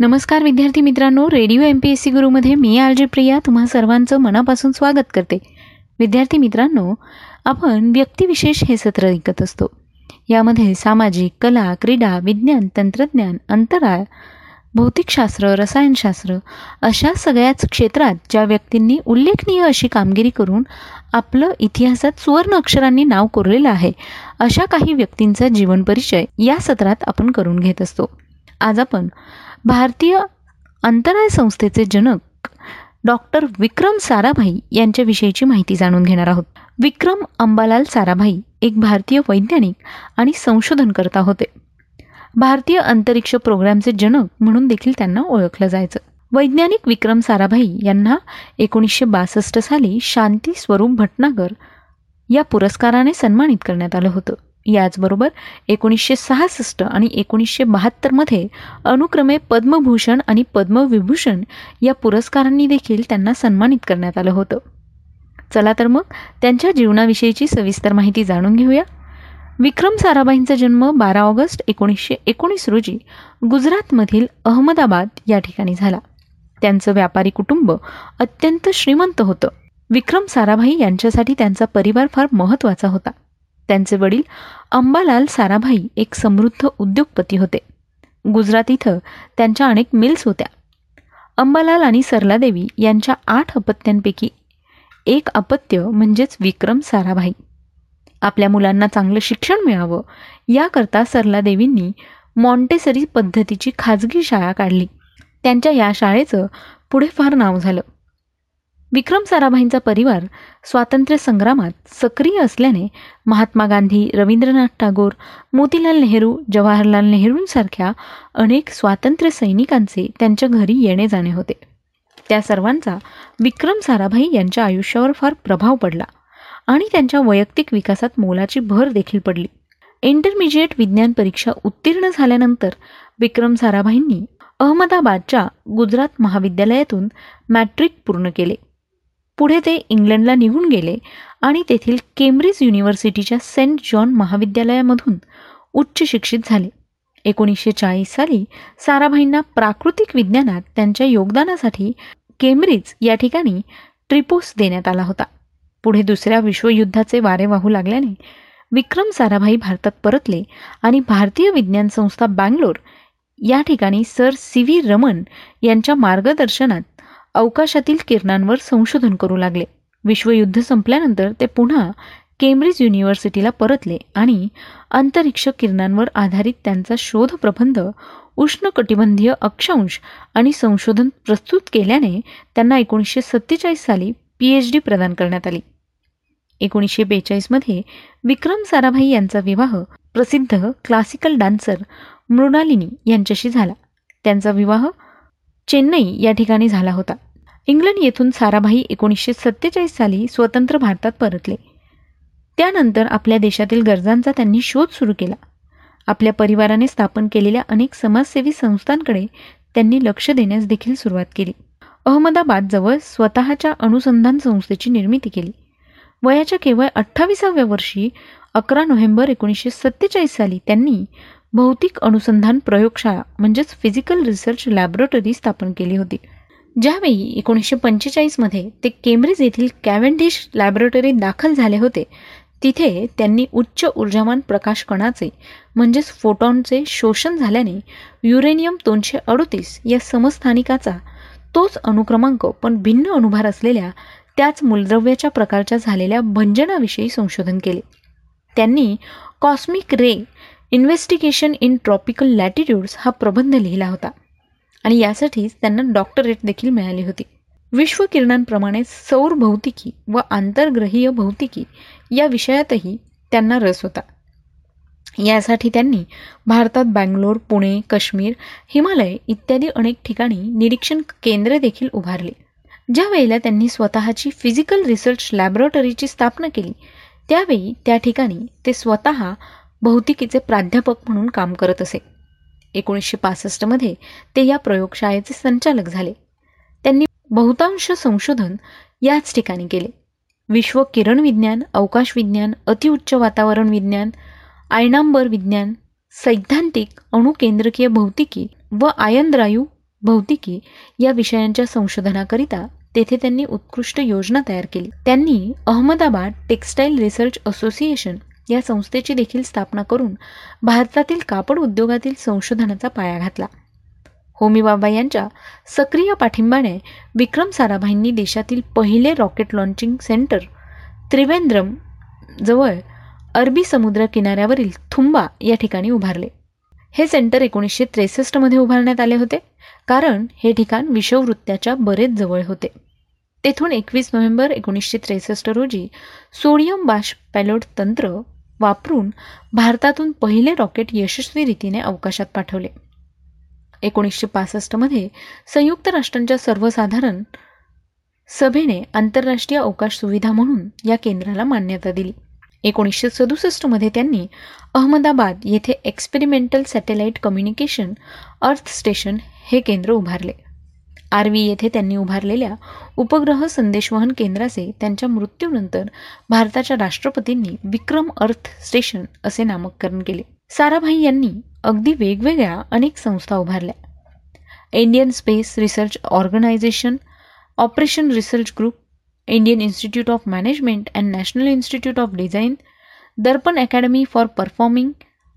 नमस्कार विद्यार्थी मित्रांनो radio M P S C गुरुमध्ये मी आलजी प्रिया तुम्हा सर्वांचं मनापासून स्वागत करते. विद्यार्थी मित्रांनो आपण व्यक्तिविशेष हे सत्र ऐकत असतो. यामध्ये सामाजिक कला क्रीडा विज्ञान तंत्रज्ञान अंतराळ भौतिकशास्त्र रसायनशास्त्र अशा सगळ्याच क्षेत्रात ज्या व्यक्तींनी उल्लेखनीय अशी कामगिरी करून आपलं इतिहासात सुवर्ण अक्षरांनी नाव कोरलेलं आहे अशा काही व्यक्तींचा जीवन परिचय या सत्रात आपण करून घेत असतो. आज आपण भारतीय अंतराळ संस्थेचे जनक डॉक्टर विक्रम साराभाई यांच्याविषयीची माहिती जाणून घेणार आहोत. विक्रम अंबालाल साराभाई एक भारतीय वैज्ञानिक आणि संशोधनकर्ता होते. भारतीय अंतरिक्ष प्रोग्रामचे जनक म्हणून देखील त्यांना ओळखलं जायचं. वैज्ञानिक विक्रम साराभाई यांना एकोणीसशे बासष्ट साली शांती स्वरूप भटनागर या पुरस्काराने सन्मानित करण्यात आलं होतं. याचबरोबर एकोणीसशे सहासष्ट आणि एकोणीसशे बहात्तरमध्ये अनुक्रमे पद्मभूषण आणि पद्मविभूषण या पुरस्कारांनी देखील त्यांना सन्मानित करण्यात आलं होतं. चला तर मग त्यांच्या जीवनाविषयीची सविस्तर माहिती जाणून घेऊया. विक्रम साराभाईंचा जन्म बारा ऑगस्ट एकोणीसशे एकोणीस रोजी गुजरातमधील अहमदाबाद या ठिकाणी झाला. त्यांचं व्यापारी कुटुंब अत्यंत श्रीमंत होतं. विक्रम साराभाई यांच्यासाठी त्यांचा परिवार फार महत्त्वाचा होता. त्यांचे वडील अंबालाल साराभाई एक समृद्ध उद्योगपती होते. गुजरात इथं त्यांच्या अनेक मिल्स होत्या. अंबालाल आणि सरलादेवी यांच्या आठ अपत्यांपैकी एक अपत्य म्हणजेच विक्रम साराभाई. आपल्या मुलांना चांगलं शिक्षण मिळावं याकरता सरलादेवींनी मॉन्टेसरी पद्धतीची खाजगी शाळा काढली. त्यांच्या या शाळेचं पुढे फार नाव झालं. विक्रम साराभाईंचा परिवार स्वातंत्र्य संग्रामात सक्रिय असल्याने महात्मा गांधी रवींद्रनाथ टागोर मोतीलाल नेहरू जवाहरलाल नेहरूंसारख्या अनेक स्वातंत्र्य सैनिकांचे त्यांच्या घरी येणे जाणे होते. त्या सर्वांचा विक्रम साराभाई यांच्या आयुष्यावर फार प्रभाव पडला आणि त्यांच्या वैयक्तिक विकासात मोलाची भर देखील पडली. इंटरमिजिएट विज्ञान परीक्षा उत्तीर्ण झाल्यानंतर विक्रम साराभाईंनी अहमदाबादच्या गुजरात महाविद्यालयातून मॅट्रिक पूर्ण केले. पुढे ते इंग्लंडला निघून गेले आणि तेथील केम्ब्रिज युनिव्हर्सिटीच्या सेंट जॉन महाविद्यालयामधून उच्च शिक्षित झाले. एकोणीसशे चाळीस साली साराभाईंना प्राकृतिक विज्ञानात त्यांच्या योगदानासाठी केम्ब्रिज या ठिकाणी ट्रिपोस देण्यात आला होता. पुढे दुसऱ्या विश्वयुद्धाचे वारे वाहू लागल्याने विक्रम साराभाई भारतात परतले आणि भारतीय विज्ञान संस्था बँगलोर या ठिकाणी सर सी व्ही रमन यांच्या मार्गदर्शनात अवकाशातील किरणांवर संशोधन करू लागले. विश्वयुद्ध संपल्यानंतर ते पुन्हा केम्ब्रिज युनिव्हर्सिटीला परतले आणि अंतरिक्ष किरणांवर आधारित त्यांचा शोध प्रबंध उष्णकटिबंधीय अक्षांश आणि संशोधन प्रस्तुत केल्याने त्यांना एकोणीसशे सत्तेचाळीस साली पी एच डी प्रदान करण्यात आली. एकोणीसशे बेचाळीसमध्ये विक्रम साराभाई यांचा विवाह प्रसिद्ध क्लासिकल डान्सर मृणालिनी यांच्याशी झाला. त्यांचा विवाह चेन्नई या ठिकाणी झाला होता. इंग्लंड येथून साराभाई एकोणीसशे सत्तेचाळीस साली स्वतंत्र भारतात परतले. त्यानंतर आपल्या देशातील गरजांचा त्यांनी शोध सुरू केला. आपल्या परिवाराने स्थापन केलेल्या अनेक समाजसेवी संस्थांकडे त्यांनी लक्ष देण्यास देखील सुरुवात केली. अहमदाबादजवळ स्वतःच्या अनुसंधान संस्थेची निर्मिती केली. वयाच्या केवळ अठ्ठावीसाव्या वर्षी अकरा नोव्हेंबर एकोणीसशे सत्तेचाळीस साली त्यांनी भौतिक अनुसंधान प्रयोगशाळा म्हणजेच फिजिकल रिसर्च लॅबोरेटरी स्थापन केली होती. ज्यावेळी एकोणीसशे पंचेचाळीसमध्ये ते केम्ब्रिज येथील कॅव्हेंडिश लॅबोरेटरीत दाखल झाले होते तिथे त्यांनी उच्च ऊर्जामान प्रकाश कणाचे म्हणजेच फोटॉनचे शोषण झाल्याने युरेनियम दोनशे अडोतीस या समस्थानिकाचा तोच अनुक्रमांक पण भिन्न अनुभार असलेल्या त्याच मूलद्रव्याच्या प्रकारच्या झालेल्या भंजनाविषयी संशोधन केले. त्यांनी cosmic ray investigation in tropical latitudes हा प्रबंध लिहिला होता. आणि यासाठीच त्यांना डॉक्टरेट देखील मिळाली होती. विश्वकिरणांप्रमाणे सौर भौतिकी व आंतरग्रहीय भौतिकी या विषयातही त्यांना रस होता. यासाठी त्यांनी भारतात बँगलोर पुणे काश्मीर हिमालय इत्यादी अनेक ठिकाणी निरीक्षण केंद्रे देखील उभारली. ज्या वेळेला त्यांनी स्वतःची फिजिकल रिसर्च लॅबोरेटरीची स्थापना केली त्यावेळी त्या ठिकाणी ते स्वतः भौतिकीचे प्राध्यापक म्हणून काम करत असे. एकोणीसशे पासष्टमध्ये ते या प्रयोगशाळेचे संचालक झाले. त्यांनी बहुतांश संशोधन याच ठिकाणी केले. विश्व किरण विज्ञान अवकाश विज्ञान अतिउच्च वातावरण विज्ञान आयनांबर विज्ञान सैद्धांतिक अणुकेंद्रकीय भौतिकी व आयनद्रायू भौतिकी या विषयांच्या संशोधनाकरिता तेथे त्यांनी उत्कृष्ट योजना तयार केली. त्यांनी अहमदाबाद टेक्स्टाईल रिसर्च असोसिएशन या संस्थेची देखील स्थापना करून भारतातील कापड उद्योगातील संशोधनाचा पाया घातला. होमीबाबा यांच्या सक्रिय पाठिंबाने विक्रम साराभाईंनी देशातील पहिले रॉकेट लॉन्चिंग सेंटर त्रिवेंद्रम जवळ अरबी समुद्र किनाऱ्यावरील थुंबा या ठिकाणी उभारले. हे सेंटर एकोणीसशे त्रेसष्टमध्ये उभारण्यात आले होते कारण हे ठिकाण विषववृत्त्याच्या बरेच जवळ होते. तेथून एकवीस नोव्हेंबर एकोणीसशे त्रेसष्ट रोजी सोडियम बाश पॅलोट तंत्र वापरून भारतातून पहिले रॉकेट यशस्वी रीतीने अवकाशात पाठवले. एकोणीसशे पासष्टमध्ये संयुक्त राष्ट्रांच्या सर्वसाधारण सभेने आंतरराष्ट्रीय अवकाश सुविधा म्हणून या केंद्राला मान्यता दिली. एकोणीसशे सदुसष्टमध्ये त्यांनी अहमदाबाद येथे experimental satellite communication earth station हे केंद्र उभारले. आरवी येथे त्यांनी उभारलेल्या उपग्रह संदेशवहन केंद्राचे त्यांच्या मृत्यूनंतर भारताच्या राष्ट्रपतींनी विक्रम अर्थ स्टेशन असे नामकरण केले. साराभाई यांनी अगदी वेगवेगळ्या अनेक संस्था उभारल्या. Indian Space Research Organisation Operation Research Group Indian Institute of Management and National Institute of Design Darpana Academy for Performing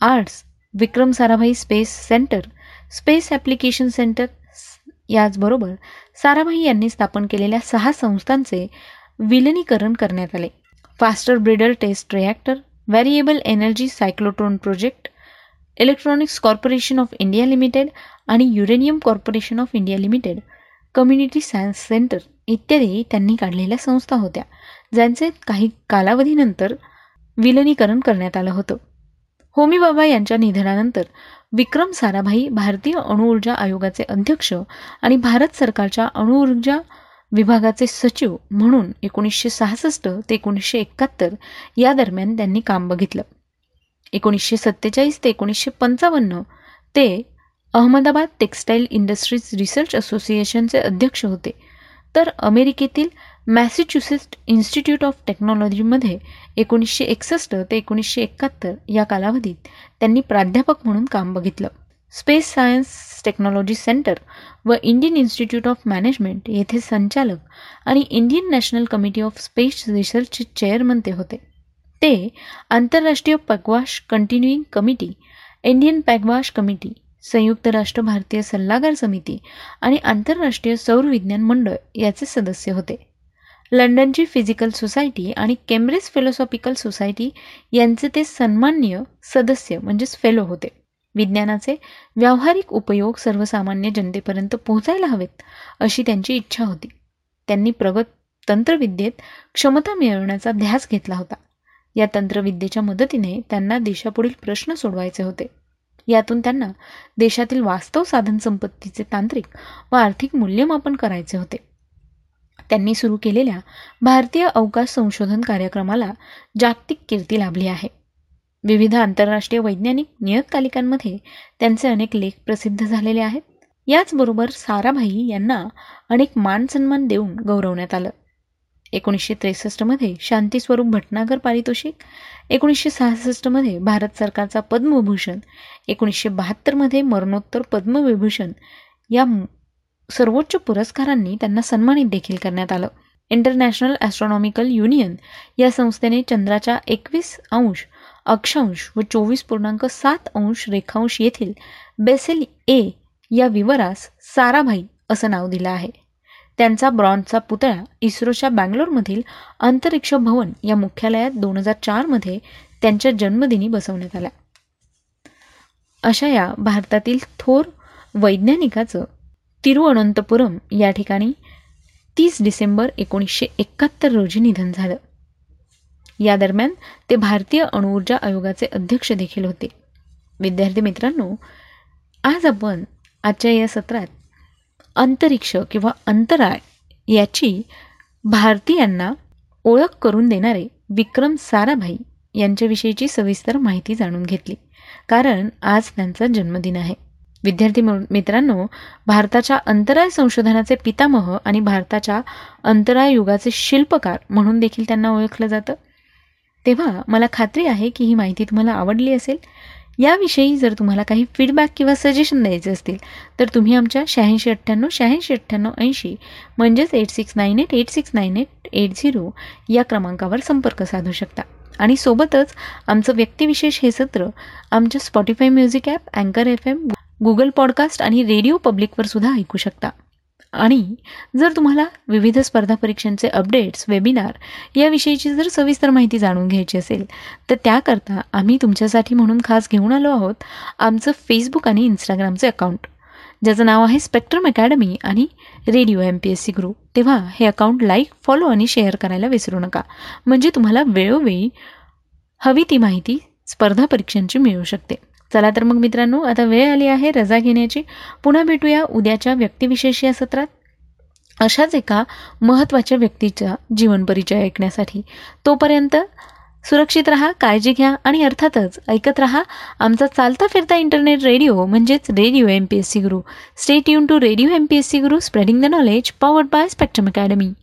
Arts Vikram Sarabhai Space Centre Space Application Centre याचबरोबर साराभाई यांनी स्थापन केलेल्या सहा संस्थांचे विलनीकरण करण्यात आले. Fast breeder test reactor variable energy cyclotron project Electronics Corporation of India Limited आणि Uranium Corporation of India Limited community science centre इत्यादी त्यांनी काढलेल्या संस्था होत्या ज्यांचे काही कालावधीनंतर विलनीकरण करण्यात आलं होतं. होमी बाबा यांच्या निधनानंतर विक्रम साराभाई भारतीय अणुऊर्जा आयोगाचे अध्यक्ष आणि भारत सरकारच्या अणुऊर्जा विभागाचे सचिव म्हणून एकोणीसशे सहासष्ट ते एकोणीसशे एकाहत्तर या दरम्यान त्यांनी काम बघितलं. एकोणीसशे सत्तेचाळीस ते एकोणीसशे पंचावन्न ते अहमदाबाद टेक्स्टाईल इंडस्ट्रीज रिसर्च असोसिएशनचे अध्यक्ष होते. तर अमेरिकेतील मॅसेच्युसेट्स इन्स्टिट्यूट ऑफ टेक्नॉलॉजीमध्ये एकोणीसशे एकसष्ट ते एकोणीसशे एकाहत्तर या कालावधीत त्यांनी प्राध्यापक म्हणून काम बघितलं. स्पेस सायन्स टेक्नॉलॉजी सेंटर व इंडियन इन्स्टिट्यूट ऑफ मॅनेजमेंट येथे संचालक आणि Indian National Committee of Space रिसर्चचे chairman ते होते. ते आंतरराष्ट्रीय Pugwash continuing committee Indian Pugwash committee संयुक्त राष्ट्र भारतीय सल्लागार समिती आणि आंतरराष्ट्रीय सौर विज्ञान मंडळ याचे सदस्य होते. लंडनची फिजिकल सोसायटी आणि केम्ब्रिज फिलॉसॉफिकल सोसायटी यांचे ते सन्मान्य सदस्य म्हणजेच फेलो होते. विज्ञानाचे व्यावहारिक उपयोग सर्वसामान्य जनतेपर्यंत पोहोचायला हवेत अशी त्यांची इच्छा होती. त्यांनी प्रगत तंत्रविद्येत क्षमता मिळवण्याचा ध्यास घेतला होता. या तंत्रविद्येच्या मदतीने त्यांना देशापुढील प्रश्न सोडवायचे होते. यातून त्यांना देशातील वास्तव साधनसंपत्तीचे तांत्रिक व आर्थिक मूल्यमापन करायचे होते. त्यांनी सुरू केलेल्या भारतीय अवकाश संशोधन कार्यक्रमाला जागतिक कीर्ती लाभली आहे. विविध आंतरराष्ट्रीय वैज्ञानिक नियतकालिकांमध्ये त्यांचे अनेक लेख प्रसिद्ध झालेले आहेत. याचबरोबर साराभाई यांना अनेक मान सन्मान देऊन गौरवण्यात आलं. एकोणीसशे त्रेसष्टमध्ये शांतीस्वरूप भटनागर पारितोषिक एकोणीसशे सहासष्टमध्ये भारत सरकारचा पद्मभूषण एकोणीसशे बहात्तरमध्ये मरणोत्तर पद्मविभूषण या सर्वोच्च पुरस्कारांनी त्यांना सन्मानित देखील करण्यात आलं. इंटरनॅशनल ॲस्ट्रॉनॉमिकल युनियन या संस्थेने चंद्राच्या एकवीस अंश अक्षांश व चोवीस पूर्णांक सात अंश रेखांश येथील बेसेल ए या विवरास साराभाई असं नाव दिलं आहे. त्यांचा ब्रॉन्झचा पुतळा इस्रोच्या बँगलोरमधील अंतरिक्ष भवन या मुख्यालयात दोन हजार चारमध्ये त्यांच्या जन्मदिनी बसवण्यात आला अशा या भारतातील थोर वैज्ञानिकाचं तिरुअनंतपुरम या ठिकाणी तीस डिसेंबर एकोणीसशे एकाहत्तर रोजी निधन झालं. या दरम्यान ते भारतीय अणुऊर्जा आयोगाचे अध्यक्ष देखील होते. विद्यार्थी मित्रांनो आज आपण आजच्या या सत्रात अंतरिक्ष किंवा अंतराळ याची भारतीयांना ओळख करून देणारे विक्रम साराभाई यांच्याविषयीची सविस्तर माहिती जाणून घेतली. कारण आज त्यांचा जन्मदिन आहे. विद्यार्थी मित्रांनो भारताच्या अंतराळ संशोधनाचे पितामह आणि भारताच्या अंतराळ युगाचे शिल्पकार म्हणून देखील त्यांना ओळखलं जातं. तेव्हा मला खात्री आहे की ही माहिती तुम्हाला आवडली असेल. याविषयी जर तुम्हाला काही फीडबॅक किंवा सजेशन द्यायचे असतील तर तुम्ही आमच्या शहाऐंशी अठ्ठ्याण्णव शहाऐंशी अठ्ठ्याण्णव ऐंशी म्हणजेच eight six nine eight eight six nine eight eight zero या क्रमांकावर संपर्क साधू शकता. आणि सोबतच आमचं व्यक्तिविशेष हे सत्र आमच्या स्पॉटीफाय म्युझिक ॲप अँकर एफ एम गुगल पॉडकास्ट आणि रेडिओ पब्लिकवर सुद्धा ऐकू शकता. आणि जर तुम्हाला विविध स्पर्धा परीक्षांचे अपडेट्स वेबिनार याविषयीची जर सविस्तर माहिती जाणून घ्यायची असेल तर त्याकरता आम्ही तुमच्यासाठी म्हणून खास घेऊन आलो आहोत आमचं फेसबुक आणि इंस्टाग्रामचे अकाउंट ज्याचं नाव आहे स्पेक्ट्रम अकॅडमी आणि radio M P S C group तेव्हा हे अकाउंट लाईक फॉलो आणि शेअर करायला विसरू नका. म्हणजे तुम्हाला वेळोवेळी हवी ती माहिती स्पर्धा परीक्षांची मिळू शकते. चला तर मग मित्रांनो आता वेळ आली आहे रजा घेण्याची. पुन्हा भेटूया उद्याच्या व्यक्तिविशेष या सत्रात. अशाच एका महत्त्वाच्या व्यक्तीचा जीवन परिचय ऐकण्यासाठी. तोपर्यंत सुरक्षित रहा काळजी घ्या आणि अर्थातच ऐकत रहा आमचा चालता फिरता इंटरनेट रेडिओ म्हणजेच radio M P S C Guru stay tuned to radio M P S C Guru spreading the knowledge powered by Spectrum Academy